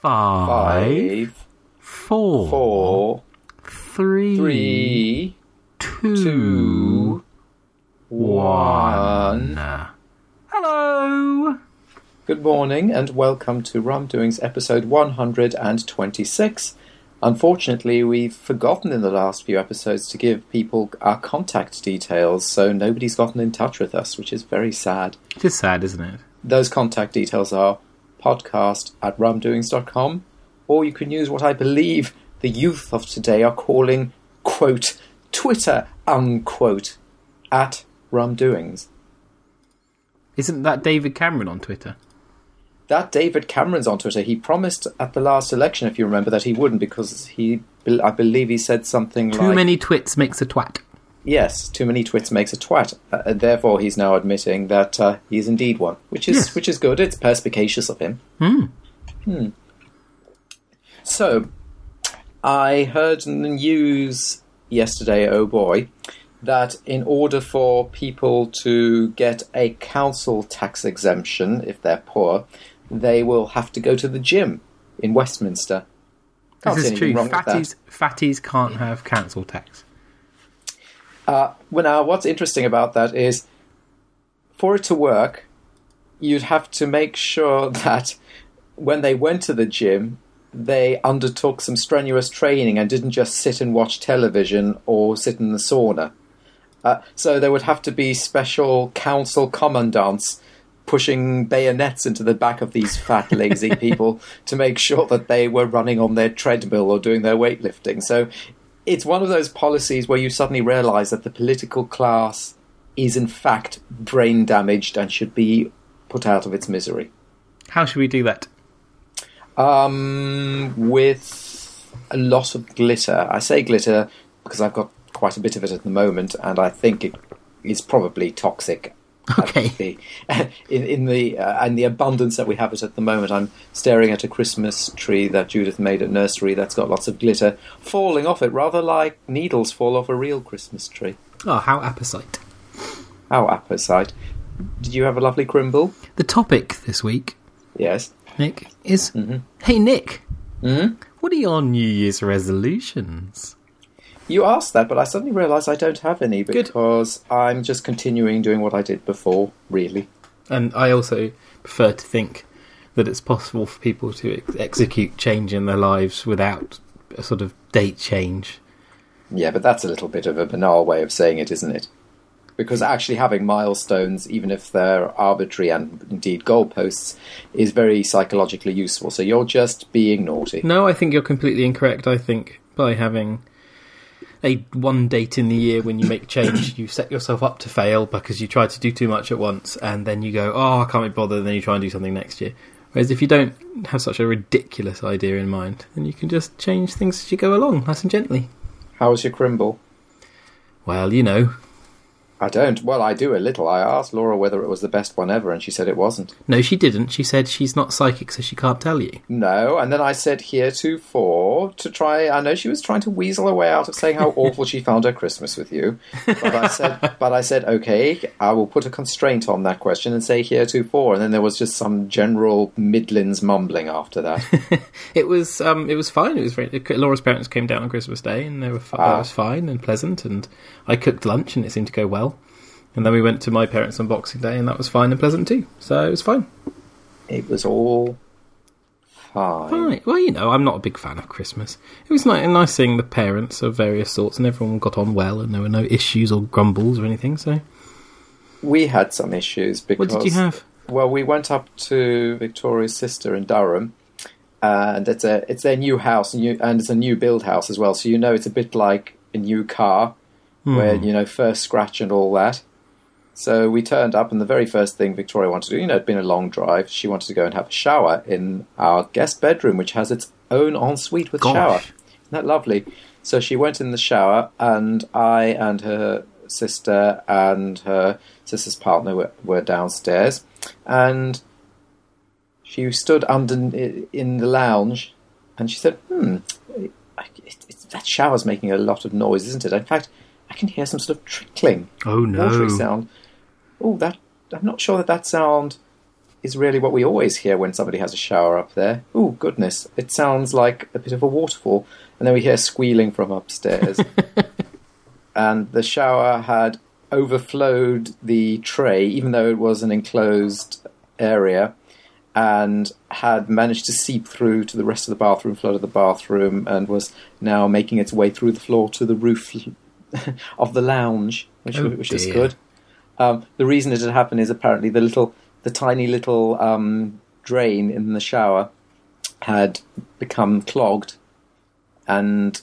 Five, Five, four, four, three, three, two, two, one. Hello. Good morning and welcome to Rum Doings episode 126. Unfortunately, we've forgotten in the last few episodes to give people our contact details, so nobody's gotten in touch with us, which is very sad. It is sad, isn't it? Those contact details are podcast at rumdoings.com, or you can use what I believe the youth of today are calling, quote, Twitter, unquote, at rumdoings. Isn't that David Cameron on Twitter? That David Cameron's on Twitter. He promised at the last election, if you remember, that he wouldn't because he, I believe, he said something Too like, many twits makes a twat. "Yes, too many twits makes a twat." Uh, therefore, he's now admitting that uh, he is indeed one, which is Yes. which is good. It's perspicacious of him. Hmm. So, I heard in the news yesterday, oh boy, that in order for people to get a council tax exemption if they're poor, they will have to go to the gym in Westminster. Can't This is true. wrong with that. Fatties, fatties can't have council tax. Uh, well, now, what's interesting about that is, for it to work, you'd have to make sure that when they went to the gym, they undertook some strenuous training and didn't just sit and watch television or sit in the sauna. Uh, so there would have to be special council commandants pushing bayonets into the back of these fat, lazy people to make sure that they were running on their treadmill or doing their weightlifting. So it's one of those policies where you suddenly realize that the political class is in fact brain damaged and should be put out of its misery. How should we do that? Um, with a lot of glitter. I say glitter because I've got quite a bit of it at the moment, and I think it is probably toxic. Okay. In, in the uh, and the abundance that we have it at the moment, I'm staring at a Christmas tree that Judith made at nursery that's got lots of glitter falling off it, rather like needles fall off a real Christmas tree. Oh, how apposite. How apposite! Did you have a lovely crimble? The topic this week, Yes. Nick, is Mhm. Hey, Nick, hmm what are your New Year's resolutions? You asked that, but I suddenly realised I don't have any Good. because I'm just continuing doing what I did before, really. And I also prefer to think that it's possible for people to ex- execute change in their lives without a sort of date change. Yeah, but that's a little bit of a banal way of saying it, isn't it? Because actually having milestones, even if they're arbitrary and indeed goalposts, is very psychologically useful. So you're just being naughty. No, I think you're completely incorrect. I think by having a one date in the year when you make change, you set yourself up to fail because you try to do too much at once, and then you go, "Oh, I can't be bothered." And then you try and do something next year. Whereas if you don't have such a ridiculous idea in mind, then you can just change things as you go along, nice and gently. How was your crimble? Well, you know, I don't. Well, I do a little. I asked Laura whether it was the best one ever, and she said it wasn't. no, she didn't. She said she's not psychic, so she can't tell you. No, and then I said heretofore to try. I know she was trying to weasel her way out of saying how awful she found her Christmas with you, but I said, but I said, okay, I will put a constraint on that question and say heretofore, and then there was just some general Midlands mumbling after that. It was um, it was fine. It was very, Laura's parents came down on Christmas Day, and they were Ah. that was fine and pleasant. And I cooked lunch, and it seemed to go well. And then we went to my parents on Boxing Day, and that was fine and pleasant too. So it was fine. it was all fine. Fine. Well, you know, I'm not a big fan of Christmas. It was nice, nice seeing the parents of various sorts, and everyone got on well, and there were no issues or grumbles or anything. So, We had some issues because what did you have? Well, we went up to Victoria's sister in Durham, and it's a it's their new house, and, and it's a new build house as well. So you know it's a bit like a new car, where Hmm. you know first scratch and all that. So we turned up, and the very first thing Victoria wanted to do, you know, it'd been a long drive. She wanted to go and have a shower in our guest bedroom, which has its own ensuite with Gosh. shower. Isn't that lovely? So she went in the shower, and I and her sister and her sister's partner were, were downstairs, and she stood under in the lounge, and she said, "Hmm, it, it, that shower's making a lot of noise, isn't it? In fact, I can hear some sort of trickling, Oh watery no! sound. Oh, that I'm not sure that that sound is really what we always hear when somebody has a shower up there. Oh, goodness, it sounds like a bit of a waterfall. And then we hear squealing from upstairs. and the shower had overflowed the tray, even though it was an enclosed area, and had managed to seep through to the rest of the bathroom, flooded the bathroom, and was now making its way through the floor to the roof of the lounge, which, Oh, which is good. Um, the reason it had happened is apparently the little, the tiny little um, drain in the shower had become clogged, and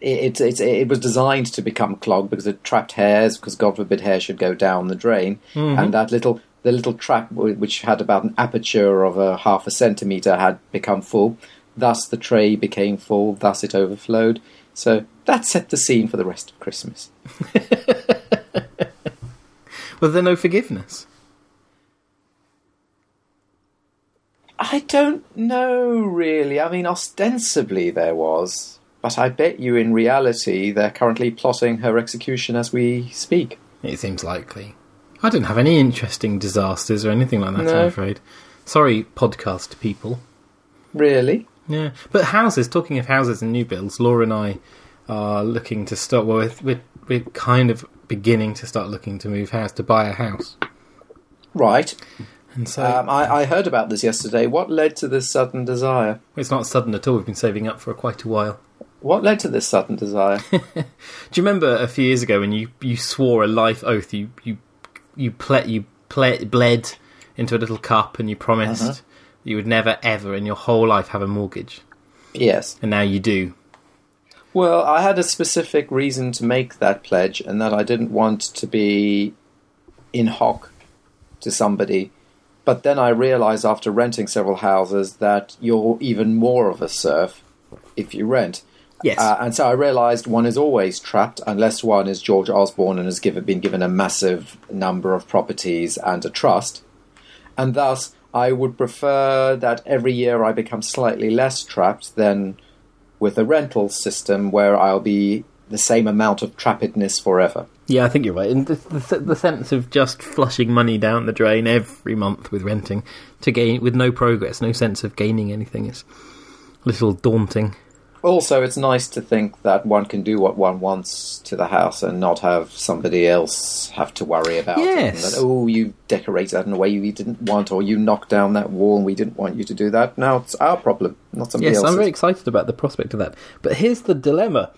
it, it, it, it was designed to become clogged because it trapped hairs, because God forbid hair should go down the drain, and that little the little trap which had about an aperture of a half a centimeter had become full. Thus, the tray became full. Thus, it overflowed. So that set the scene for the rest of Christmas. Was there no forgiveness? I don't know really. I mean, ostensibly there was, but I bet you in reality they're currently plotting her execution as we speak. It seems likely. I didn't have any interesting disasters or anything like that, No. I'm afraid. Sorry, podcast people. Really? Yeah, but houses. Talking of houses and new builds, Laura and I are looking to start. Well, we're, we're we're kind of beginning to start looking to move house to buy a house, Right. and so Um, I, I heard about this yesterday. What led to this sudden desire? it's not sudden at all. We've been saving up for quite a while. What led to this sudden desire? Do you remember a few years ago when you, you swore a life oath? You you you ple- you ple- bled into a little cup and you promised Uh-huh. you would never ever in your whole life have a mortgage, yes. and now you do. Well, I had a specific reason to make that pledge, and that I didn't want to be in hock to somebody. But then I realized after renting several houses that you're even more of a serf if you rent. Yes. Uh, and so I realized one is always trapped unless one is George Osborne and has given, been given a massive number of properties and a trust. And thus, I would prefer that every year I become slightly less trapped than with a rental system where I'll be the same amount of trappedness forever. Yeah, I think you're right. And the, the, the sense of just flushing money down the drain every month with renting to gain with no progress, no sense of gaining anything is a little daunting. Also, it's nice to think that one can do what one wants to the house and not have somebody else have to worry about it. Yes. that, oh, you decorated that in a way we didn't want, or you knocked down that wall and we didn't want you to do that. Now it's our problem, not somebody Yes, else's. I'm very excited about the prospect of that. But here's the dilemma: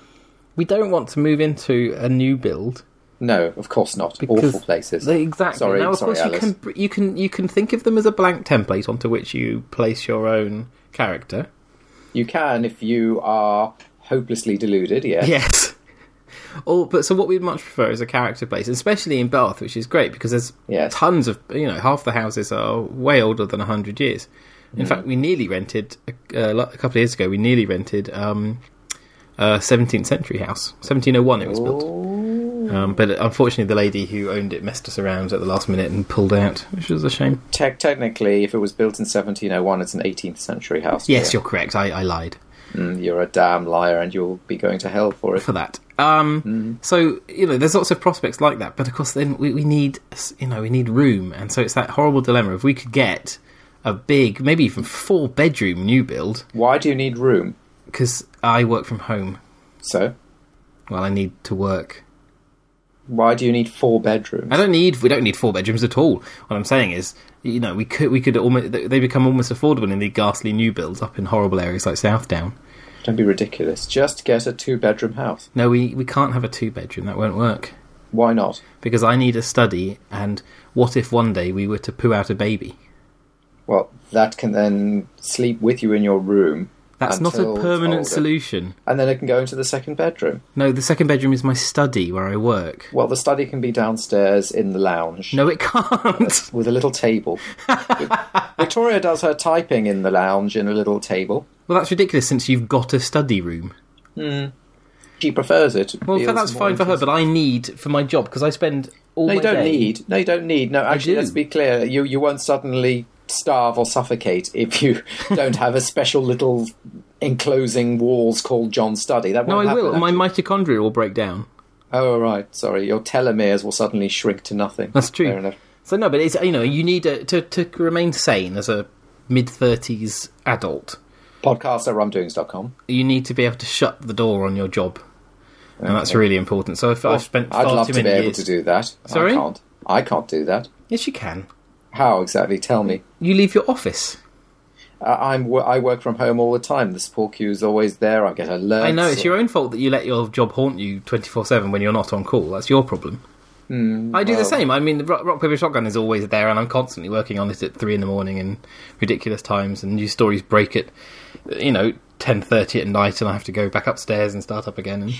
we don't want to move into a new build No, of course not. because Awful places. They, exactly. Sorry, now, of sorry, course, you can you can you can think of them as a blank template onto which you place your own character. You can if you are hopelessly deluded, yeah. Yes. Or, but so what we'd much prefer is a character place, especially in Bath, which is great because there's Yes. tons of you know half the houses are way older than hundred years. In fact, we nearly rented a, a couple of years ago. We nearly rented um, a 17th century house, 1701. It was built, um, but unfortunately, the lady who owned it messed us around at the last minute and pulled out, which was a shame. Te- technically, if it was built in 1701, it's an 18th century house. Yes, you're correct. I, I lied. Mm, you're a damn liar and you'll be going to hell for it. for that. Um, So you know, there's lots of prospects like that, but of course, then we, we need you know we need room, and so it's that horrible dilemma. If we could get a big, maybe even four bedroom new build, Why do you need room? because I work from home. So, Well, I need to work. Why do you need four bedrooms? I don't need. We don't need four bedrooms at all. What I'm saying is, you know, we could we could almost they become almost affordable in the ghastly new builds up in horrible areas like Southdown. Don't be ridiculous. Just get a two bedroom house. No, we we can't have a two bedroom. That won't work Why not? because I need a study. And what if one day we were to poo out a baby? Well, that can then sleep with you in your room. That's not a permanent older. solution. And then I can go into the second bedroom. No, the second bedroom is my study where I work. Well, the study can be downstairs in the lounge No, it can't. with a little table. Victoria does her typing in the lounge in a little table. well, that's ridiculous since you've got a study room. Hmm. She prefers it. Well, feels that's fine for her, but I need for my job because I spend all No, you my don't day- need. No, you don't need. No, actually, do. let's be clear. You you won't suddenly starve or suffocate if you don't have a special little enclosing walls called John's study. That No, I will. happen, My mitochondria will break down. Oh, right. Sorry, your telomeres will suddenly shrink to nothing. That's true. Fair enough. So no, but it's you know you need a, to to remain sane as a mid thirties adult. Podcast at rumdoings.com. You need to be able to shut the door on your job, and that's really important. So if Well, I've spent I'd love too to be able years, to do that. Sorry? I can't. I can't do that. yes, you can. How exactly? Tell me. You leave your office. Uh, I'm I work from home all the time. The support queue is always there. I get alerts. I know it's your own fault that you let your job haunt you twenty four seven when you're not on call. That's your problem. I do the same. I mean, the rock, rock paper shotgun is always there, and I'm constantly working on it at three in the morning in ridiculous times. And new stories break at you know ten thirty at night, and I have to go back upstairs and start up again.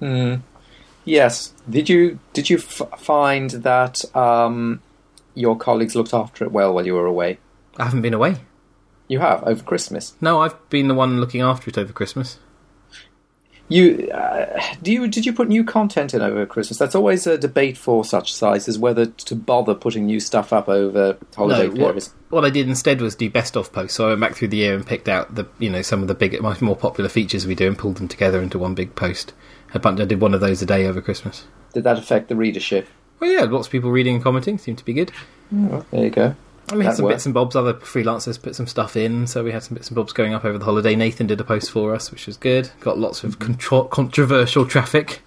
And Yes. Did you did you f- find that um, your colleagues looked after it well while you were away? I haven't been away. You have over Christmas. No, I've been the one looking after it over Christmas. You uh, do you did you put new content in over Christmas? That's always a debate for such sites is whether to bother putting new stuff up over holiday no, periods. what, what I did instead was do best of posts. So I went back through the year and picked out the you know some of the big, more popular features we do and pulled them together into one big post. I did one of those a day over Christmas. Did that affect the readership? Well, yeah, lots of people reading and commenting seemed to be good. Well, there you go. And we had That some worked. bits and bobs. Other freelancers put some stuff in, so we had some bits and bobs going up over the holiday. Nathan did a post for us, which was good. Got lots of contro- controversial traffic.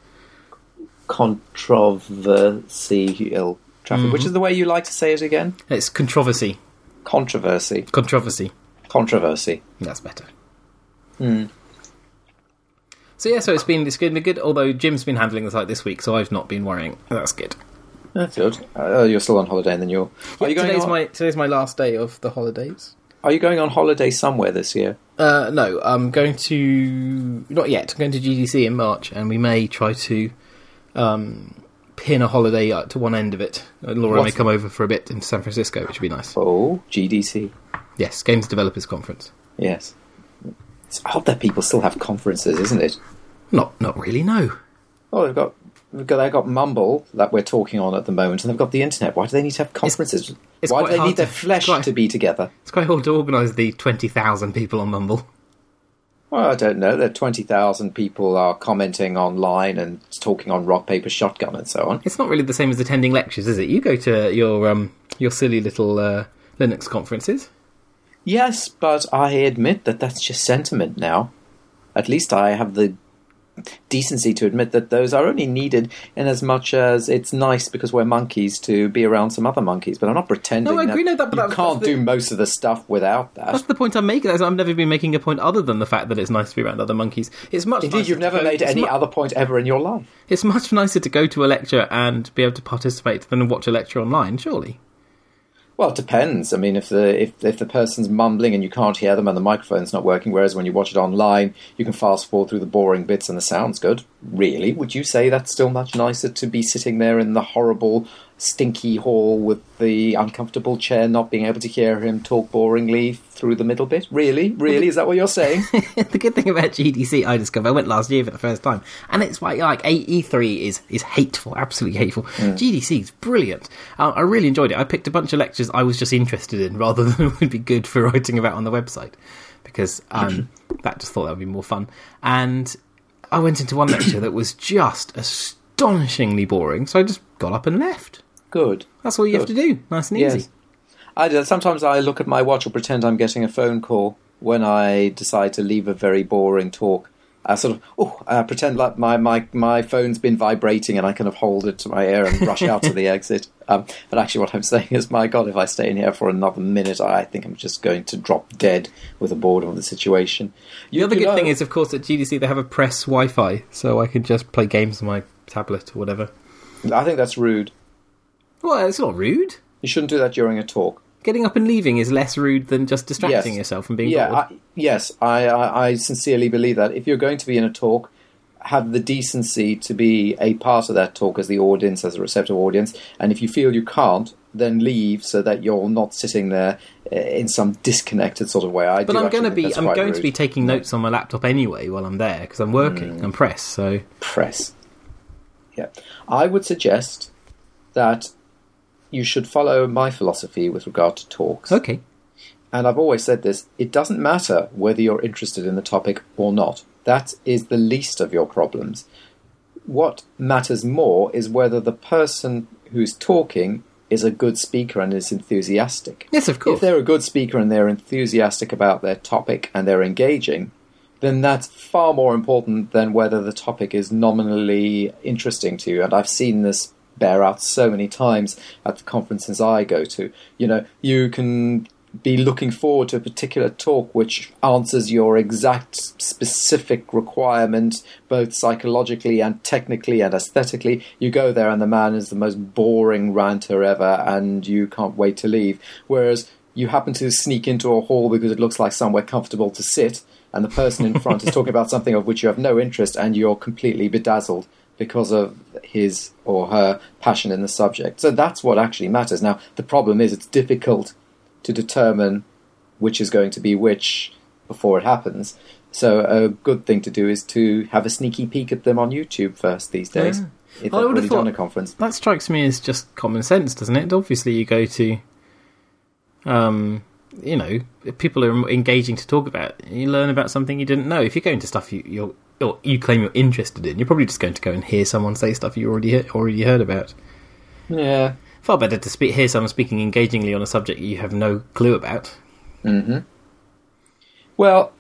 Controversial traffic, which is the way you like to say it again. It's controversy, Controversy, controversy. controversy. That's better. Hmm. So yeah, so it's been it's been good. Although Jim's been handling the site this week, so I've not been worrying. That's good. That's good. Uh, you're still on holiday, and then you're. Are you going today's on? my today's my last day of the holidays. Are you going on holiday somewhere this year? Uh, no, I'm going to not yet. I'm going to GDC in March, and we may try to um, pin a holiday uh, to one end of it. Uh, Laura may come over for a bit in San Francisco, which would be nice. Oh, GDC. Yes, Games Developers Conference. Yes. It's odd that people still have conferences, isn't it? Not not really. No, Oh, they've got. They've got, they've got Mumble that we're talking on at the moment, and they've got the internet. Why do they need to have conferences? it's Why do they need their to- flesh quite- to be together? it's quite hard to organise the twenty thousand people on Mumble. Well, I don't know. That twenty thousand people are commenting online and talking on rock paper shotgun and so on. It's not really the same as attending lectures, is it? You go to your um your silly little uh, Linux conferences. Yes, but I admit that that's just sentiment now. At least I have the decency to admit that those are only needed in as much as it's nice because we're monkeys to be around some other monkeys. But I'm not pretending No, I agree, no, that- but you that- can't the- do most of the stuff without that. That's the point I'm making. I've never been making a point other than the fact that it's nice to be around other monkeys. It's much. Indeed, you've never made any mu- other point ever in your life. It's much nicer to go to a lecture and be able to participate than watch a lecture online. Surely. Well, it depends. I mean, if the if if the person's mumbling and you can't hear them and the microphone's not working, whereas when you watch it online, you can fast forward through the boring bits and the sound's good. Really, would you say that's still much nicer to be sitting there in the horrible, stinky hall with the uncomfortable chair, not being able to hear him talk boringly through the middle bit? Really, really, is that what you're saying? the good thing about GDC, I discovered, I went last year for the first time, and it's like like E3 is is hateful, absolutely hateful. GDC is brilliant. Uh, I really enjoyed it. I picked a bunch of lectures I was just interested in, rather than would be good for writing about on the website, because um, that just thought that would be more fun. And I went into one lecture that was just astonishingly boring, so I just got up and left. Good. That's all you have to do, nice and Yes. easy. I do. Sometimes I look at my watch or pretend I'm getting a phone call when I decide to leave a very boring talk. I sort of oh, I pretend like my, my, my phone's been vibrating and I kind of hold it to my ear and rush out to the exit. Um, but actually, what I'm saying is, my God, if I stay in here for another minute, I think I'm just going to drop dead with the boredom of the situation. The other good thing is, of course, at GDC they have a press Wi-Fi, so I can just play games on my tablet or whatever. I think that's rude. Well, it's not rude. You shouldn't do that during a talk. Getting up and leaving is less rude than just distracting Yes. yourself and being yeah, bored. I, yes, I, I, I sincerely believe that. If you're going to be in a talk, have the decency to be a part of that talk as the audience, as a receptive audience. And if you feel you can't, then leave so that you're not sitting there uh, in some disconnected sort of way. I but I'm going to be I'm going to be taking notes on my laptop anyway while I'm there because I'm working. Mm. I'm press, so press. Yeah, I would suggest that you should follow my philosophy with regard to talks. okay. And I've always said this it doesn't matter whether you're interested in the topic or not. That is the least of your problems. What matters more is whether the person who's talking is a good speaker and is enthusiastic. Yes, of course. If they're a good speaker and they're enthusiastic about their topic and they're engaging, then that's far more important than whether the topic is nominally interesting to you. And I've seen this bear out so many times at the conferences I go to. You know, you can be looking forward to a particular talk which answers your exact specific requirement, both psychologically and technically and aesthetically. You go there, and the man is the most boring ranter ever, and you can't wait to leave. Whereas you happen to sneak into a hall because it looks like somewhere comfortable to sit, and the person in front is talking about something of which you have no interest, and you're completely bedazzled because of his or her passion in the subject. So that's what actually matters. Now, the problem is it's difficult to determine which is going to be which before it happens. So a good thing to do is to have a sneaky peek at them on YouTube first these days. Yeah. If I they've would have already done thought- a conference. That strikes me as just common sense, doesn't it? Obviously, you go to, um, you know, people are engaging to talk about. You learn about something you didn't know. If you're going to stuff you you're, or you claim you're interested in, you're probably just going to go and hear someone say stuff you already he- already heard about. Yeah. Far better to speak, hear someone speaking engagingly on a subject you have no clue about. hmm Well,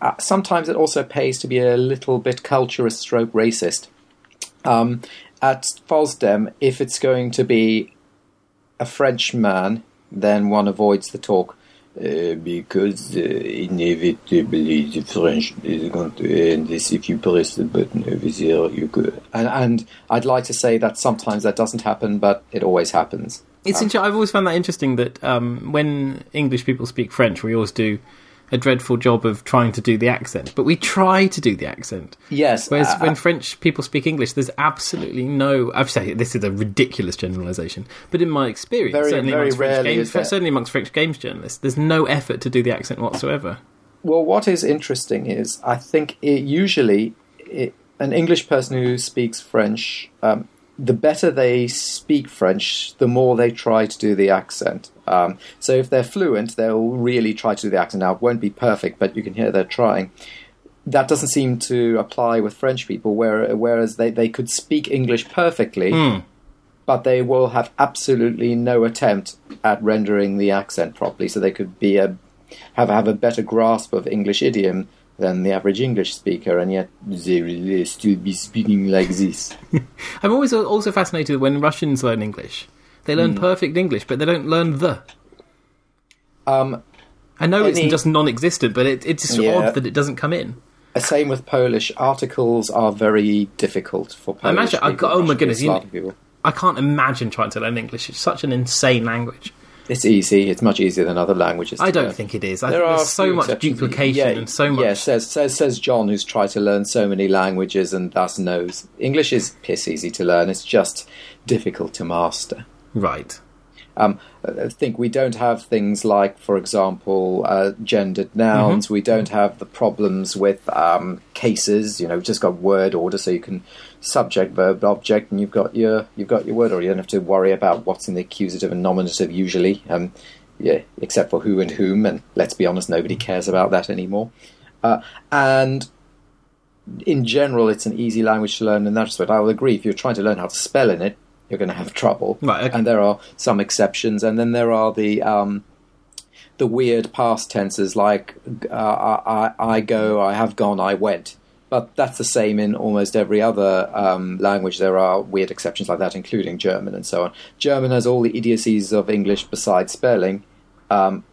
uh, sometimes it also pays to be a little bit culturist stroke racist. Um, at FOSDEM, if it's going to be a French man, then one avoids the talk. Uh, because uh, inevitably the French is going to end this. If you press the button over there, you could. And, and I'd like to say that sometimes that doesn't happen, but it always happens. It's inter- I've always found that interesting that um, when English people speak French, we always do a dreadful job of trying to do the accent, but we try to do the accent. Yes. Whereas uh, when French people speak English, there's absolutely no. I've said this is a ridiculous generalisation, but in my experience, Very- certainly, very amongst French rarely games, certainly amongst French games journalists, there's no effort to do the accent whatsoever. Well, what is interesting is I think it usually it, an English person who speaks French, um, the better they speak French, the more they try to do the accent. Um, so if they're fluent, they'll really try to do the accent. Now, it won't be perfect, but you can hear they're trying. That doesn't seem to apply with French people, where, whereas they, they could speak English perfectly, Hmm. but they will have absolutely no attempt at rendering the accent properly. So they could be a have have a better grasp of English idiom than the average English speaker, and yet they will still be speaking like this. I'm always also fascinated when Russians learn English. They learn Hmm. perfect English, but they don't learn the. Um, I know Any- it's just non-existent, but it, it's just Yeah. odd that it doesn't come in. The same with Polish. Articles are very difficult for Polish Imagine- I people, got- oh my goodness, you- I can't imagine trying to learn English. It's such an insane language. It's easy. It's much easier than other languages. I don't learn. think it is. I There think are so much duplication Yeah, and so much. Yeah, says, says says John, who's tried to learn so many languages and thus knows English is piss easy to learn. It's just difficult to master. Right. Um, I think we don't have things like, for example, uh, gendered nouns. We don't have the problems with um, cases. You know, we've just got word order, so you can subject, verb, object, and you've got your you've got your word order. You don't have to worry about what's in the accusative and nominative usually. Um, yeah, except for who and whom, and let's be honest, nobody cares about that anymore. Uh, and in general, it's an easy language to learn in that respect. I will agree. If you're trying to learn how to spell in it, you're going to have trouble. Right, okay. And there are some exceptions, and then there are the um, the weird past tenses like uh, I, I, go, I have gone, I went. But that's the same in almost every other um, language. There are weird exceptions like that, including German and so on. German has all the idiocies of English besides spelling, um,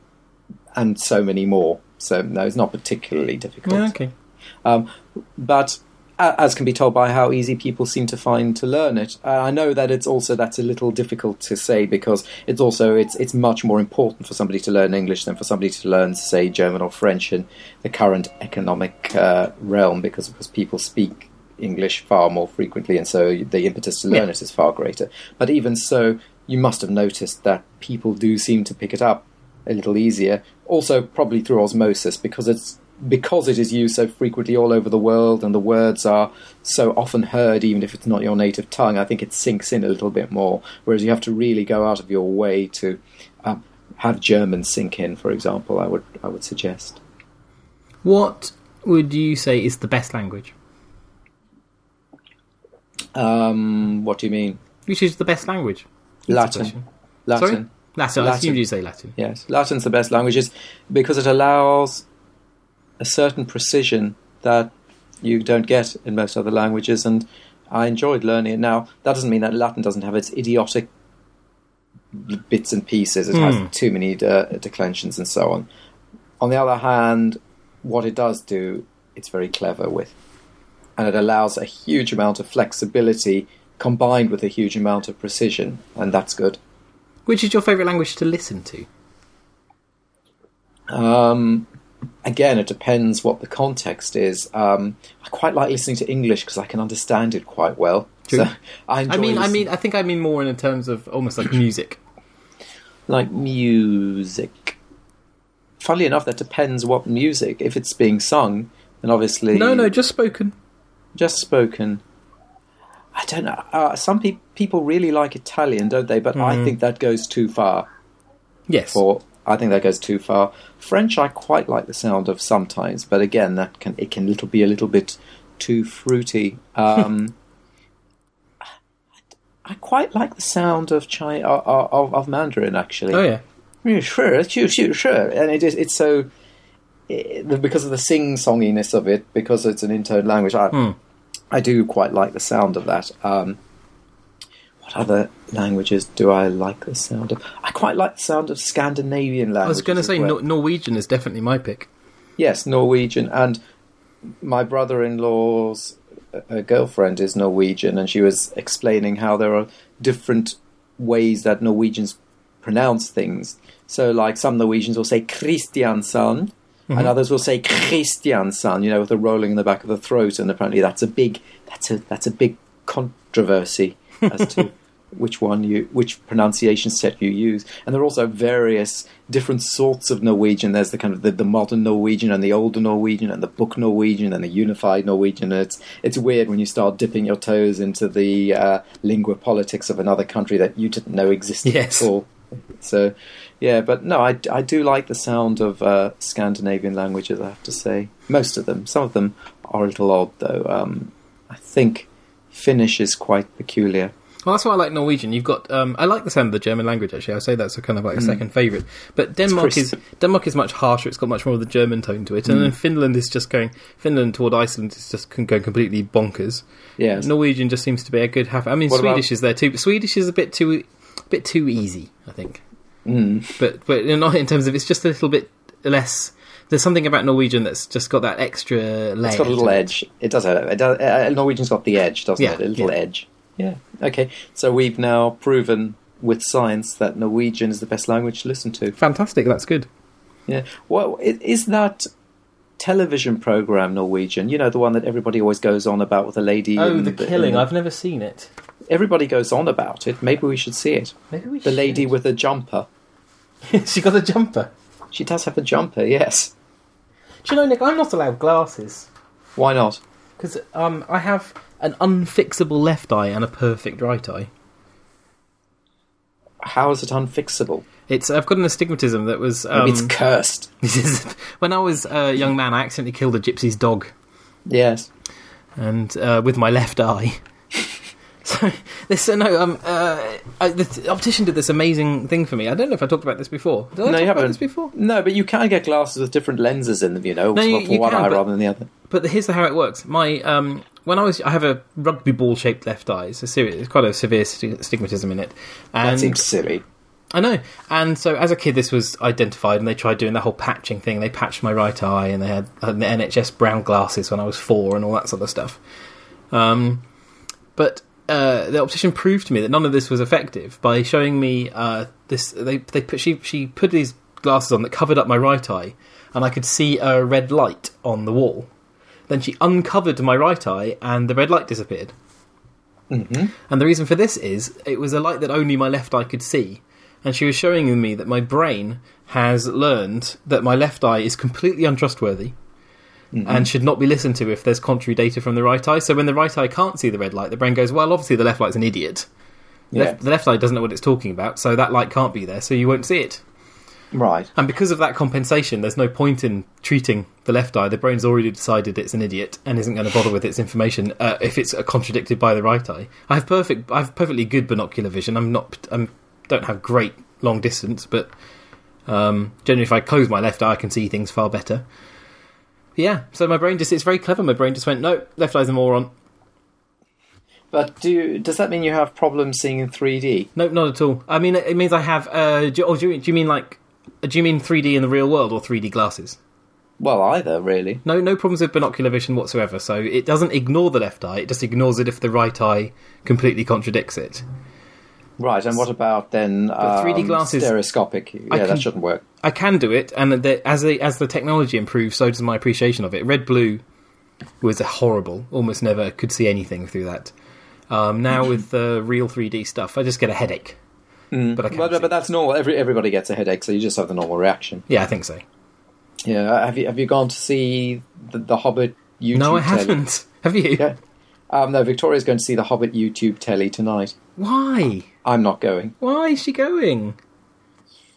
and so many more. So no, it's not particularly difficult. Yeah, okay. Um, but as can be told by how easy people seem to find to learn it, uh, I know that it's also that's a little difficult to say because it's also it's it's much more important for somebody to learn English than for somebody to learn, say, German or French in the current economic uh, realm because because people speak English far more frequently, and so the impetus to learn Yeah. it is far greater. But even so, you must have noticed that people do seem to pick it up a little easier. Also, probably through osmosis because it's because it is used so frequently all over the world, and the words are so often heard, even if it's not your native tongue. I think it sinks in a little bit more. Whereas you have to really go out of your way to um, have German sink in, for example. I would I would suggest. What would you say is the best language? Um, what do you mean? Which is the best language? Latin. Latin. Sorry? Latin. I Latin. assumed you say Latin. Yes, Latin's the best language because it allows a certain precision that you don't get in most other languages, and I enjoyed learning it. Now, that doesn't mean that Latin doesn't have its idiotic bits and pieces. It Hmm. has too many uh, declensions and so on. On the other hand, what it does do, it's very clever with, and it allows a huge amount of flexibility combined with a huge amount of precision, and that's good. Which is your favourite language to listen to? Um, again, it depends what the context is. Um, I quite like listening to English because I can understand it quite well. True. So I, enjoy I mean, I mean, I think I mean more in terms of almost like music. like music. Funnily enough, that depends what music. If it's being sung, then obviously No, no, just spoken. just spoken. I don't know. Uh, some pe- people really like Italian, don't they? But I Mhm. think that goes too far. Yes. For I think that goes too far. French, I quite like the sound of sometimes, but again, that can it can little be a little bit too fruity. Um, I quite like the sound of Chi- of, of, Mandarin actually. Oh yeah. Sure, sure, sure. And it is it's so it, because of the sing songiness of it, because it's an intoned language. I Hmm. I do quite like the sound of that. Um, what other languages do I like the sound of? I quite like the sound of Scandinavian languages. I was going to say well. Nor- Norwegian is definitely my pick. Yes, Norwegian. And my brother in law's uh, girlfriend is Norwegian, and she was explaining how there are different ways that Norwegians pronounce things. So, like, some Norwegians will say Christiansson, and others will say Christiansson, you know, with a rolling in the back of the throat, and apparently that's a big that's a that's a big controversy as to which one you which pronunciation set you use. And there are also various different sorts of Norwegian. There's the kind of the, the modern Norwegian and the older Norwegian and the book Norwegian and the unified Norwegian. And it's it's weird when you start dipping your toes into the uh, lingua politics of another country that you didn't know existed Yes. all. So, yeah, but no, I, I do like the sound of uh, Scandinavian languages. I have to say, most of them. Some of them are a little odd, though. Um, I think Finnish is quite peculiar. Well, that's why I like Norwegian. You've got. Um, I like the sound of the German language. Actually, I say that's a kind of like a second favourite. But Denmark is. Denmark is much harsher. It's got much more of the German tone to it. And then Finland is just going. Finland toward Iceland is just going completely bonkers. Yeah, Norwegian just seems to be a good half. I mean, What about- Swedish is there too. But Swedish is a bit too, a bit too easy. I think. Mm. But but not in terms of it's just a little bit less. There's something about Norwegian that's just got that extra layer. It's got a little edge. It does have. It does, uh, Norwegian's got the edge, doesn't Yeah, it? A little yeah. edge. Yeah. Okay. So we've now proven with science that Norwegian is the best language to listen to. Fantastic. That's good. Yeah. Well, is that television program Norwegian? You know, the one that everybody always goes on about with the lady. Oh, in the in killing. I've never seen it. Everybody goes on about it. Maybe we should see it. Maybe we The lady with the jumper. she got a jumper. She does have a jumper. Yes. Do you know, Nick? I'm not allowed glasses Why not? because um, I have an unfixable left eye and a perfect right eye. How is it unfixable? It's I've got an astigmatism that was um, Maybe it's cursed. this is when I was a young man. I accidentally killed a gypsy's dog, Yes. and uh, with my left eye. so this uh, no um uh, I, the optician did this amazing thing for me. I don't know if I talked about this before. Did I No, you haven't. this before? No, but you can get glasses with different lenses in them. You know, No, for, you- for you one can, eye but- rather than the other. But here's how it works. My um, when I was, I have a rugby ball shaped left eye. It's a serious, it's quite a severe sti- stigmatism in it. And That seems silly. I know. And so as a kid, this was identified, and they tried doing the whole patching thing. They patched my right eye, and they had uh, the NHS brown glasses when I was four, and all that sort of stuff. Um, but uh, the optician proved to me that none of this was effective by showing me uh, this. They they put she she put these glasses on that covered up my right eye, and I could see a red light on the wall. Then she uncovered my right eye, and the red light disappeared. hmm And the reason for this is it was a light that only my left eye could see. And she was showing me that my brain has learned that my left eye is completely untrustworthy and should not be listened to if there's contrary data from the right eye. So when the right eye can't see the red light, the brain goes, well, obviously the left light's an idiot. The Yeah. Left, the left eye doesn't know what it's talking about, so that light can't be there, so you won't see it. Right. And because of that compensation, there's no point in treating the left eye. The brain's already decided it's an idiot and isn't going to bother with its information uh, if it's uh, contradicted by the right eye. I have perfect, I have perfectly good binocular vision. I'm not, I'm don't have great long distance, but um, generally, if I close my left eye, I can see things far better. Yeah, so my brain just, it's very clever. My brain just went, no, left eye's a moron. But do does that mean you have problems seeing in 3D? No, not at all. I mean, it means I have. Uh, do, or do, you, do you mean like? Do you mean 3D in the real world or 3D glasses? Well, either really. No, no problems with binocular vision whatsoever. So it doesn't ignore the left eye; it just ignores it if the right eye completely contradicts it. Right, and what about then um, 3D glasses- stereoscopic? Yeah, can- that shouldn't work. I can do it, and the, as the as the technology improves, so does my appreciation of it. Red blue was horrible; almost never could see anything through that. Um, now with the real 3D stuff, I just get a headache. But I But, but that's normal. Every, everybody gets a headache, so you just have the normal reaction. yeah, I think so. Yeah, uh, have you have you gone to see the, the Hobbit YouTube? no, I telly? haven't. Have you? Yeah. Um, no, Victoria's going to see the Hobbit YouTube telly tonight. Why? I'm not going. Why is she going?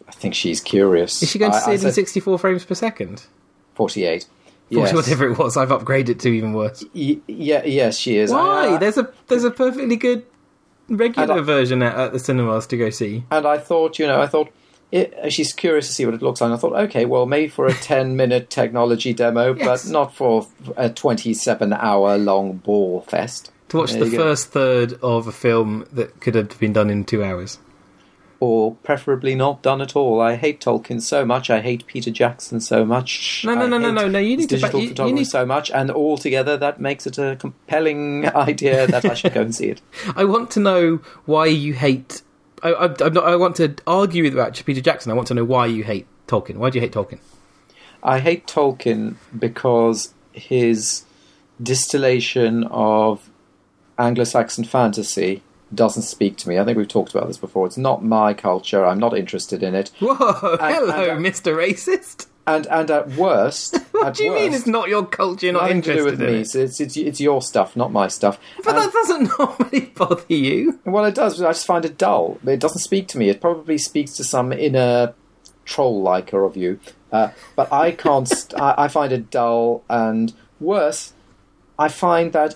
I think she's curious. Is she going to see I it in said 64 frames per second? 48. Or Yes. whatever it was. I've upgraded it to even worse. Y- yeah, yes, she is. Why? I- there's a there's a perfectly good regular version at, at the cinemas to go see. and I thought, you know, I thought it, uh, she's curious to see what it looks like. And I thought, okay, well, maybe for a ten-minute technology demo, Yes. but not for a twenty-seven-hour long ball fest. To watch There the first third of a film that could have been done in two hours. or preferably not done at all. I hate Tolkien so much. I hate Peter Jackson so much. No, no, no, no, no, no. You need to. digital you- you photography need- so much, and altogether that makes it a compelling idea that I should go and see it. I want to know why you hate. I, I, I'm not, I want to argue with about Peter Jackson. I want to know why you hate Tolkien. Why do you hate Tolkien? I hate Tolkien because his distillation of Anglo-Saxon fantasy doesn't speak to me. I think we've talked about this before. It's not my culture. I'm not interested in it. Whoa, hello, and- Mr. Racist. And and at worst, What at do you mean it's not your culture? You're not nothing to do interested with in me. it? It's, it's it's it's your stuff, not my stuff. But And- that doesn't normally bother you. Well, it does, I just find it dull. It doesn't speak to me. It probably speaks to some inner troll liker of you. Uh, but I can't. St- I, I find it dull, and worse, I find that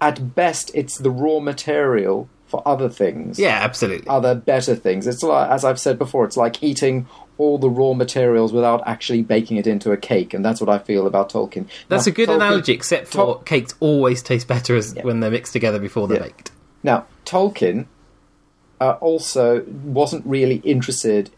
at best it's the raw material for other things. Yeah, absolutely. Other better things. It's like, as I've said before, it's like eating all the raw materials without actually baking it into a cake, and that's what I feel about Tolkien. That's Now, a good Tolkien- analogy, except for Tol- cakes always taste better as, Yeah. when they're mixed together before they're Yeah. baked. Now, Tolkien uh, also wasn't really interested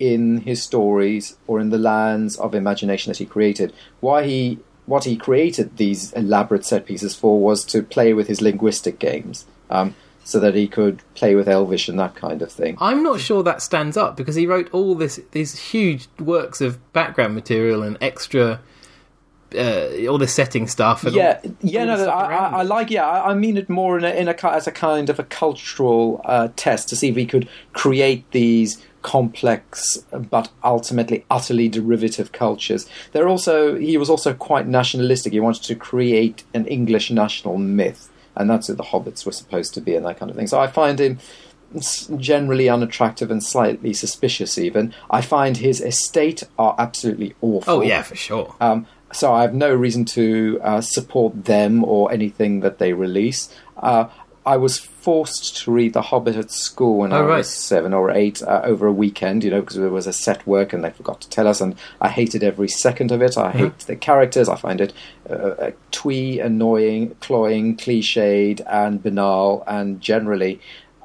in his stories or in the lands of imagination that he created. Why he what he created these elaborate set pieces for was to play with his linguistic games, um, so that he could play with Elvish and that kind of thing. I'm not sure that stands up because he wrote all this these huge works of background material and extra uh, all this setting stuff. And yeah, all, yeah, all no, no, I, I, I like. Yeah, I, I mean it more in a, in a as a kind of a cultural uh, test to see if we could create these complex but ultimately utterly derivative cultures. They're also he was also quite nationalistic. He wanted to create an English national myth, and that's what the hobbits were supposed to be, and that kind of thing. So I find him generally unattractive and slightly suspicious. Even I find his estate are absolutely awful. Oh yeah, for sure. Um, so I have no reason to uh, support them or anything that they release. Uh, I was forced to read The Hobbit at school when Oh, I right. was seven or eight uh, over a weekend, you know, because there was a set work and they forgot to tell us, and I hated every second of it. I Mm-hmm. hate the characters. I find it uh, uh, twee, annoying, cloying, cliched, and banal, and generally.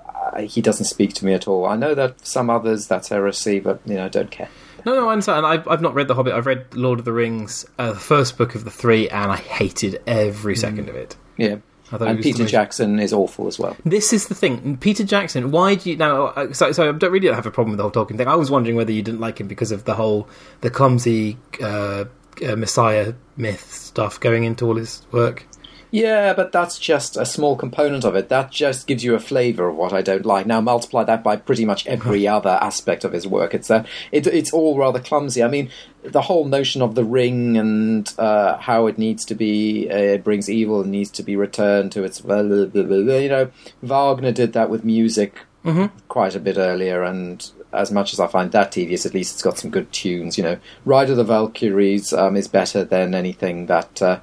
Uh, he doesn't speak to me at all. I know that some others that's heresy, but you know, I don't care. No, no, I understand. I've, I've not read The Hobbit. I've read Lord of the Rings, uh, the first book of the three, and I hated every second of it. Yeah, and Peter most- Jackson is awful as well. This is the thing, Peter Jackson. Why do you now? uh, So, so I don't really have a problem with the whole Tolkien thing. I was wondering whether you didn't like him because of the whole the clumsy uh, uh, Messiah myth stuff going into all his work. Yeah, but that's just a small component of it. That just gives you a flavour of what I don't like. Now multiply that by pretty much every other aspect of his work. It's uh, it, it's all rather clumsy. I mean, the whole notion of the ring and uh, how it needs to be, uh, it brings evil and needs to be returned to its. You know, Wagner did that with music quite a bit earlier, and as much as I find that tedious, at least it's got some good tunes. You know, Ride of the Valkyries um, is better than anything that uh,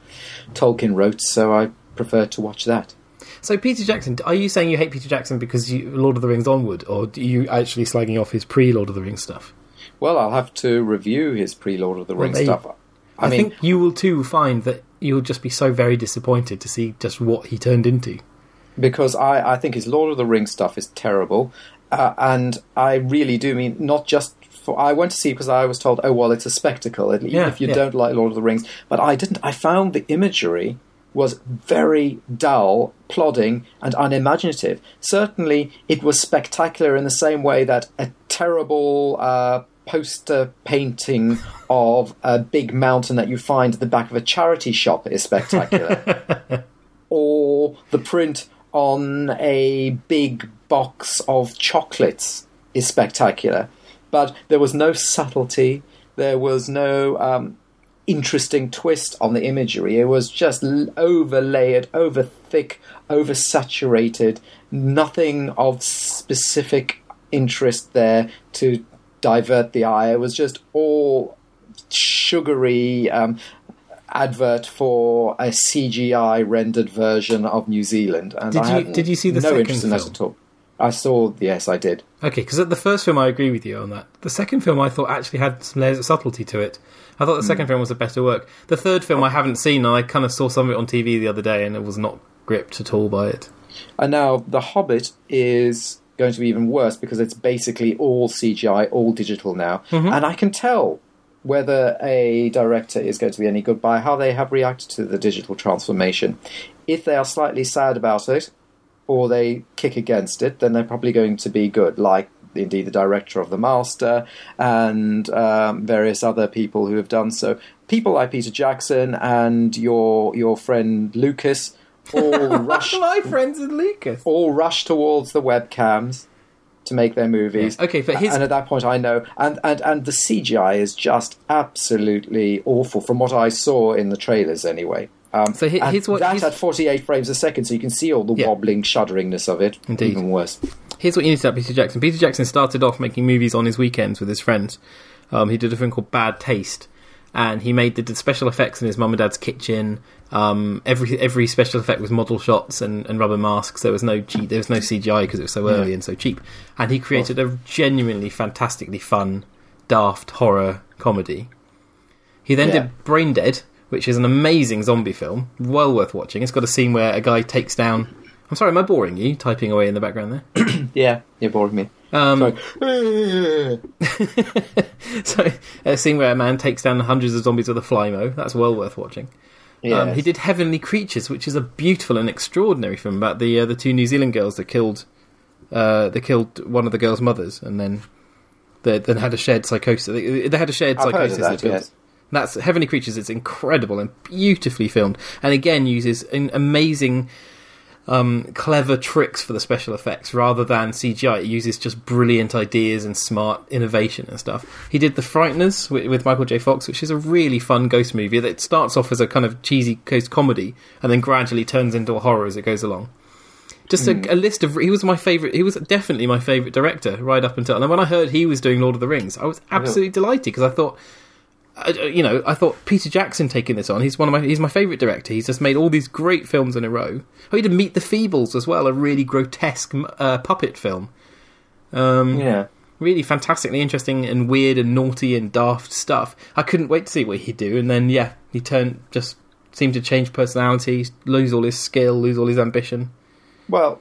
Tolkien wrote, so I prefer to watch that. So Peter Jackson, are you saying you hate Peter Jackson because you, Lord of the Rings onward, or are you actually slagging off his pre Lord of the Rings stuff? Well, I'll have to review his pre Lord of the Rings they- stuff. I, I, mean, think you will too find that you'll just be so very disappointed to see just what he turned into. because I, I think his Lord of the Rings stuff is terrible, uh, and I really do mean not just for. I went to see because I was told, oh well, it's a spectacle, even Yeah, if you yeah. don't like Lord of the Rings. But I didn't. I found the imagery was very dull, plodding, and unimaginative. Certainly, it was spectacular in the same way that a terrible. Uh, Poster painting of a big mountain that you find at the back of a charity shop is spectacular or the print on a big box of chocolates is spectacular. But there was no subtlety, there was no um, interesting twist on the imagery. It was just l- overlayered, over thick, oversaturated, nothing of specific interest there to divert the eye. It was just all sugary um, advert for a CGI rendered version of New Zealand. And Did you- did you see the no interest in that at all. I saw. Yes, I did. Okay, because at the first film I agree with you on that. The second film I thought actually had some layers of subtlety to it. I thought the second film was a better work. The third film I haven't seen, and I kind of saw some of it on TV the other day, and it was not gripped at all by it. And now The Hobbit is going to be even worse because it's basically all CGI, all digital now. Mm-hmm. And I can tell whether a director is going to be any good by how they have reacted to the digital transformation. If they are slightly sad about it or they kick against it, then they're probably going to be good, like indeed the director of The Master and um, various other people who have done so. People like Peter Jackson and your your friend Lucas all rush My friends in Lucas. all rush towards the webcams to make their movies. Yeah. Okay, but his- and at that point, I know, and, and and the CGI is just absolutely awful from what I saw in the trailers, anyway. Um, So he- here's what- that at 48 frames a second, so you can see all the Yeah. wobbling, shudderingness of it. Indeed. Even worse. Here's what you need to know about Peter Jackson. Peter Jackson started off making movies on his weekends with his friends. Um, he did a film called Bad Taste, and he made the, special effects in his mum and dad's kitchen. Um, every every special effect was model shots and, and rubber masks. There was no G, there was no CGI because it was so early and so cheap. And he created a genuinely fantastically fun, daft horror comedy. He then Yeah. did Brain Dead, which is an amazing zombie film, well worth watching. It's got a scene where a guy takes down. I'm sorry, am I boring you? Typing away in the background there. Yeah, you're boring me. Um, Sorry. so a scene where a man takes down hundreds of zombies with a flymo. That's well worth watching. Um, he did Heavenly Creatures, which is a beautiful and extraordinary film about the uh, the two New Zealand girls that killed uh, they killed one of the girls' mothers, and then they then had a shared psychosis. They, they had a shared I've psychosis. that, built- yes. That's Heavenly Creatures. It's incredible and beautifully filmed, and again uses an amazing, um, clever tricks for the special effects rather than CGI. It uses just brilliant ideas and smart innovation and stuff. He did The Frighteners with, with Michael J. Fox, which is a really fun ghost movie that starts off as a kind of cheesy ghost comedy and then gradually turns into a horror as it goes along. Just a, a list of. He was my favorite. He was definitely my favorite director right up until. And when I heard he was doing Lord of the Rings, I was absolutely delighted because I thought I- you know, I thought Peter Jackson taking this on. He's one of my he's my favorite director. He's just made all these great films in a row. Oh, he did Meet the Feebles as well, a really grotesque uh, puppet film. Um, yeah. Really fantastically interesting and weird and naughty and daft stuff. I couldn't wait to see what he'd do. And then yeah, he turned just seemed to change personality, lose all his skill, lose all his ambition. Well,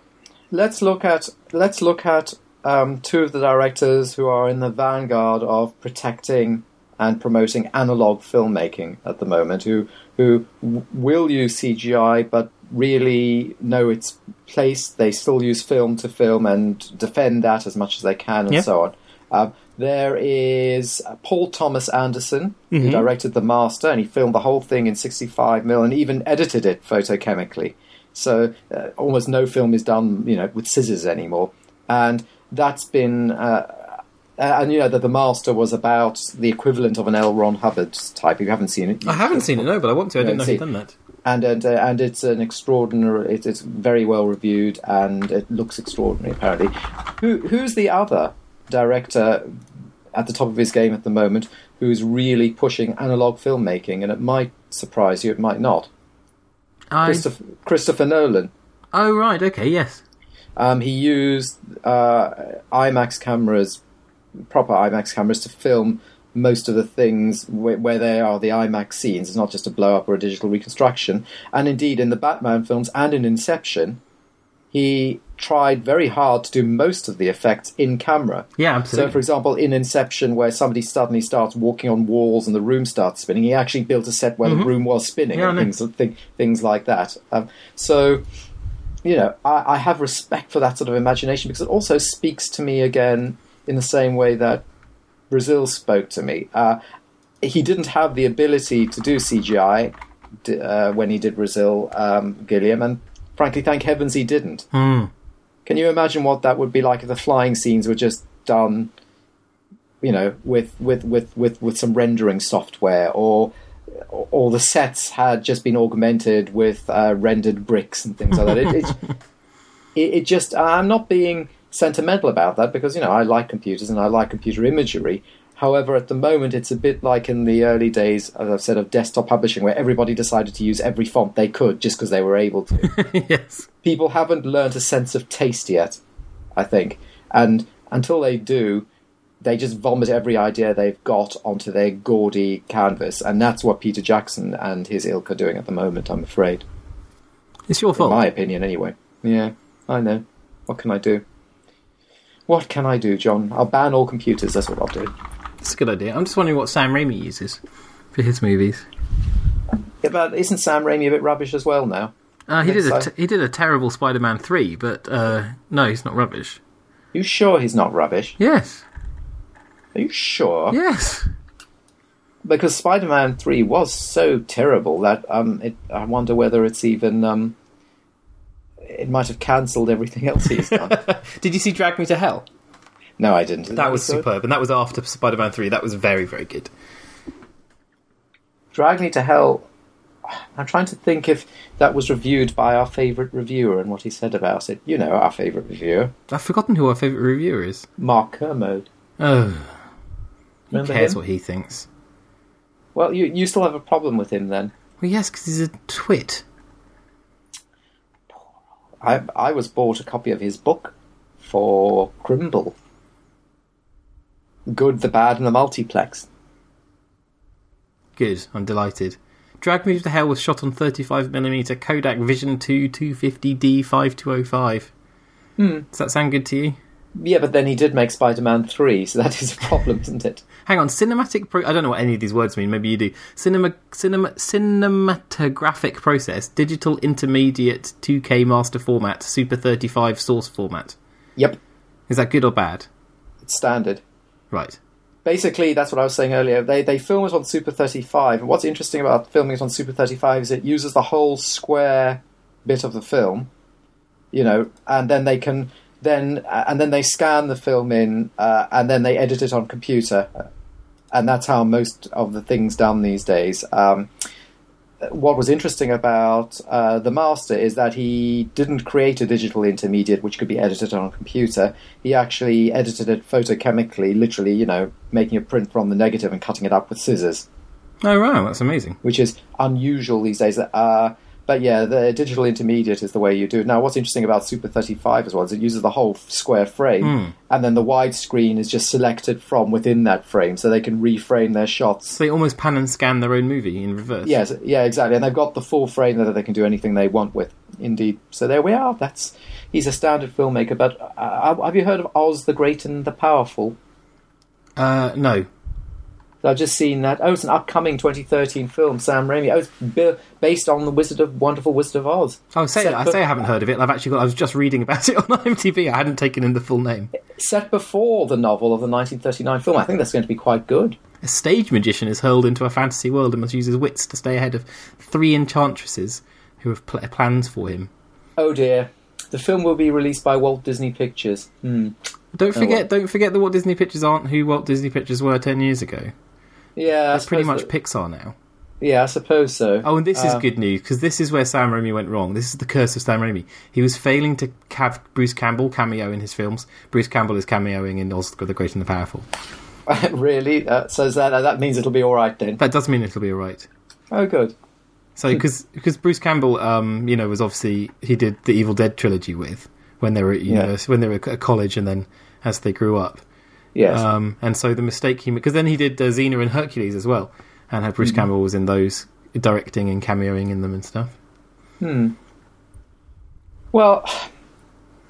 let's look at let's look at um, two of the directors who are in the vanguard of protecting and promoting analog filmmaking at the moment, who who w- will use CGI but really know its place. They still use film to film and defend that as much as they can, and Yeah. so on. Um, there is Paul Thomas Anderson, who directed The Master, and he filmed the whole thing in 65 mm and even edited it photochemically. So uh, almost no film is done, you know, with scissors anymore, and that's been. Uh, and you know that the Master was about the equivalent of an L. Ron Hubbard type. If You haven't seen it. I haven't seen it, no, but I want to. I didn't know he'd done that. and and, uh, and it's an extraordinary. It, it's very well reviewed, and it looks extraordinary. Apparently, who who's the other director at the top of his game at the moment who's really pushing analog filmmaking, and it might surprise you, it might not. I... Christopher, Christopher Nolan. Oh right, okay, yes. Um, he used uh, IMAX cameras, proper IMAX cameras, to film most of the things where, where they are the IMAX scenes. It's not just a blow up or a digital reconstruction. And indeed, in the Batman films and in Inception, he tried very hard to do most of the effects in camera. Yeah, absolutely. So, for example, in Inception, where somebody suddenly starts walking on walls and the room starts spinning, he actually built a set where the room was spinning Mm-hmm. Yeah, and things, th- things like that. Um, so, you know, I, I have respect for that sort of imagination because it also speaks to me again in the same way that Brazil spoke to me. Uh, he didn't have the ability to do CGI uh, when he did Brazil, um, Gilliam, and frankly, thank heavens he didn't. Hmm. Can you imagine what that would be like if the flying scenes were just done, you know, with with with with, with some rendering software, or or the sets had just been augmented with uh, rendered bricks and things like that? It, it, it, it just I'm not being sentimental about that because you know I like computers and I like computer imagery. However, at the moment, it's a bit like in the early days, as I've said, of desktop publishing, where everybody decided to use every font they could just because they were able to yes. people haven't learned a sense of taste yet, I think. And until they do, they just vomit every idea they've got onto their gaudy canvas. And that's what Peter Jackson and his ilk are doing at the moment, I'm afraid. It's your In fault. my opinion, anyway. Yeah, I know. What can I do? What can I do, John? I'll ban all computers, that's what I'll do. It's a good idea. I'm just wondering what Sam Raimi uses for his movies. Yeah, but isn't Sam Raimi a bit rubbish as well now? Uh, he did a so. t- he did a terrible Spider-Man three, but uh, no, he's not rubbish. You sure he's not rubbish? Yes, Are you sure? yes. because Spider-Man Three was so terrible that um, it, I wonder whether it's even um, it might have cancelled everything else he's done. Did you see Drag Me to Hell? no, I didn't. That was good? superb, and that was after Spider-Man three. That was very very good. Drag Me to Hell. I'm trying to think if that was reviewed by our favourite reviewer and what he said about it. You know, our favourite reviewer, I've forgotten who our favourite reviewer is. Mark Kermode. Oh, who Remember cares him? what he thinks? Well, you you still have a problem with him then. Well, yes, because he's a twit. I I was bought a copy of his book for Crimble. Good, the Bad, and the Multiplex. Good, I'm delighted. Drag Me to Hell was shot on 35mm Kodak Vision 2 250D 5205. Hmm. Does that sound good to you? Yeah, but then he did make Spider-Man three, so that is a problem, isn't it? Hang on, cinematic. Pro- I don't know what any of these words mean. Maybe you do. Cinema, cinema, cinematographic process, digital intermediate 2K master format, Super 35 source format. Yep, Is that good or bad? it's standard. Right. Basically, that's what I was saying earlier. They they film it on Super 35, and what's interesting about filming it on Super 35 is it uses the whole square bit of the film, you know, and then they can then uh, and then they scan the film in, uh, and then they edit it on computer, and that's how most of the things done these days. Um, what was interesting about uh, the master is that he didn't create a digital intermediate which could be edited on a computer. He actually edited it photochemically, literally, you know, making a print from the negative and cutting it up with scissors, Oh, wow, that's amazing. which is unusual these days. Uh, but yeah, the digital intermediate is the way you do it. Now, what's interesting about Super 35 as well is it uses the whole square frame, and then the widescreen is just selected from within that frame, so they can reframe their shots So they almost pan and scan their own movie in reverse. Yes, yeah, exactly. And they've got the full frame that they can do anything they want with. Indeed. So there we are. That's he's a standard filmmaker. But uh, have you heard of Oz the Great and the Powerful? Uh, no. I've just seen that. Oh, it's an upcoming 2013 film. Sam Raimi. Oh, it's based on the Wizard of Wonderful Wizard of Oz. I say Set I be- say I haven't heard of it. I've actually got. I was just reading about it on IMDb. I hadn't taken in the full name. Set before the novel of the 1939 film. I think that's going to be quite good. A stage magician is hurled into a fantasy world and must use his wits to stay ahead of three enchantresses who have pl- plans for him. Oh dear. The film will be released by Walt Disney Pictures. Hmm. Don't Oh, forget, well. don't forget that Walt Disney Pictures aren't who Walt Disney Pictures were ten years ago. Yeah, It's pretty much that- Pixar now. Yeah, I suppose so. Oh, and this is Uh, good news because this is where Sam Raimi went wrong. This is the curse of Sam Raimi. He was failing to have Bruce Campbell cameo in his films. Bruce Campbell is cameoing in Oz the Great and the Powerful. really? Uh, so is that that means it'll be all right then? That does mean it'll be alright. Oh, good. So because because Bruce Campbell, um, you know, was obviously he did the Evil Dead trilogy with when they were at Yeah. when they were at college, and then as they grew up. Yes. Um, and so the mistake he made, because then he did uh, Xena and Hercules as well, and had Mm-hmm. Bruce Campbell was in those directing and cameoing in them and stuff. Hmm. Well,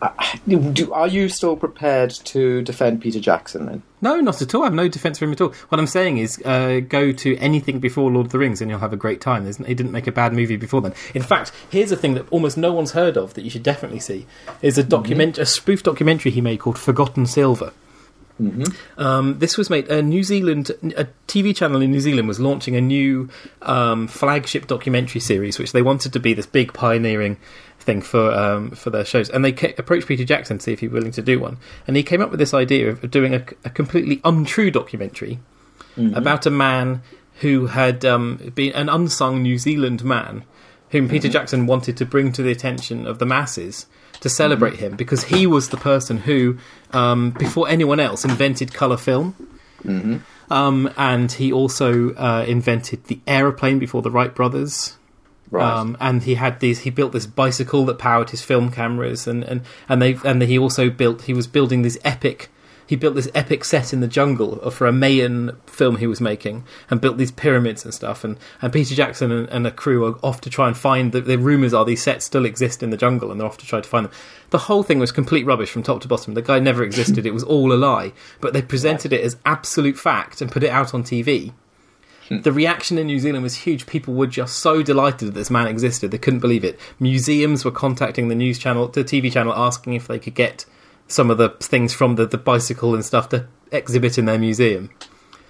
uh, do, are you still prepared to defend Peter Jackson then? No, not at all. I have no defense for him at all. What I'm saying is, uh, go to anything before Lord of the Rings, and you'll have a great time. There's, he didn't make a bad movie before then. In fact, here's a thing that almost no one's heard of that you should definitely see: is a document, a spoof documentary he made called Forgotten Silver. Um, this was made. A New Zealand, a TV channel in New Zealand was launching a new um, flagship documentary series, which they wanted to be this big pioneering thing for um, for their shows. And they ca- approached Peter Jackson to see if he'd be willing to do one. And he came up with this idea of doing a, a completely untrue documentary about a man who had um, been an unsung New Zealand man, whom Peter Jackson wanted to bring to the attention of the masses to celebrate him because he was the person who, um, before anyone else, invented colour film. Um, and he also uh, invented the aeroplane before the Wright brothers. Right. Um, and he had these. He built this bicycle that powered his film cameras, and and and they and he also built. He was building these epic. He built this epic set in the jungle for a Mayan film he was making, and built these pyramids and stuff. And, and Peter Jackson and, and a crew are off to try and find. The, the rumors are these sets still exist in the jungle, and they're off to try to find them. The whole thing was complete rubbish from top to bottom. The guy never existed. it was all a lie. But they presented it as absolute fact and put it out on TV the reaction in New Zealand was huge. People were just so delighted that this man existed; they couldn't believe it. Museums were contacting the news channel, the TV channel, asking if they could get some of the things from the, the bicycle and stuff to exhibit in their museum.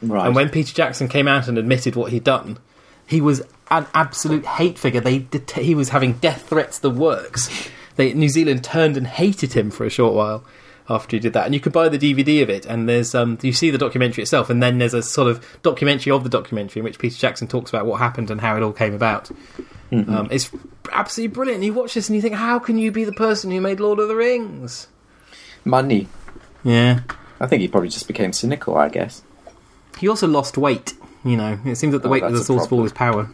right. And when Peter Jackson came out and admitted what he'd done, he was an absolute hate figure. They det- he was having death threats, the works. They, New Zealand turned and hated him for a short while after he did that. And you could buy the DVD of it, and there's um, you see the documentary itself, and then there's a sort of documentary of the documentary in which Peter Jackson talks about what happened and how it all came about. Um, it's absolutely brilliant. You watch this and you think, how can you be the person who made Lord of the Rings? Money. Yeah. I think he probably just became cynical. I guess. He also lost weight. You know, it seems that the Oh, weight was the source of all his power.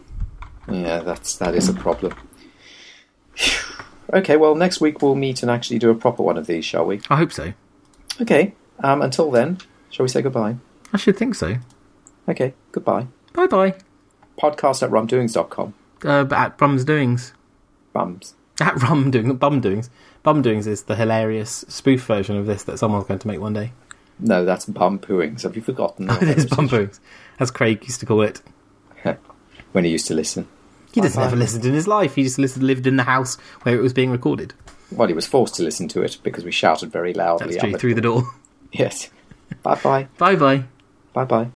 Yeah, that's that is a problem. okay, well, next week we'll meet and actually do a proper one of these, shall we? I hope so. Okay. Um, until then, shall we say goodbye? I should think so. Okay, goodbye. Bye bye. Podcast at rumdoings.com. Uh, but at Brum's Doings. Bums. At Rum Doing Bum Doings. Is the hilarious spoof version of this that someone's going to make one day. No, that's bum pooings. Have you forgotten? it is Bum Doings, as Craig used to call it. when he used to listen. He doesn't ever listened in his life. He just listened, lived in the house where it was being recorded. Well, he was forced to listen to it because we shouted very loudly. That's true. Through the door. Yes. bye bye. Bye bye. Bye bye.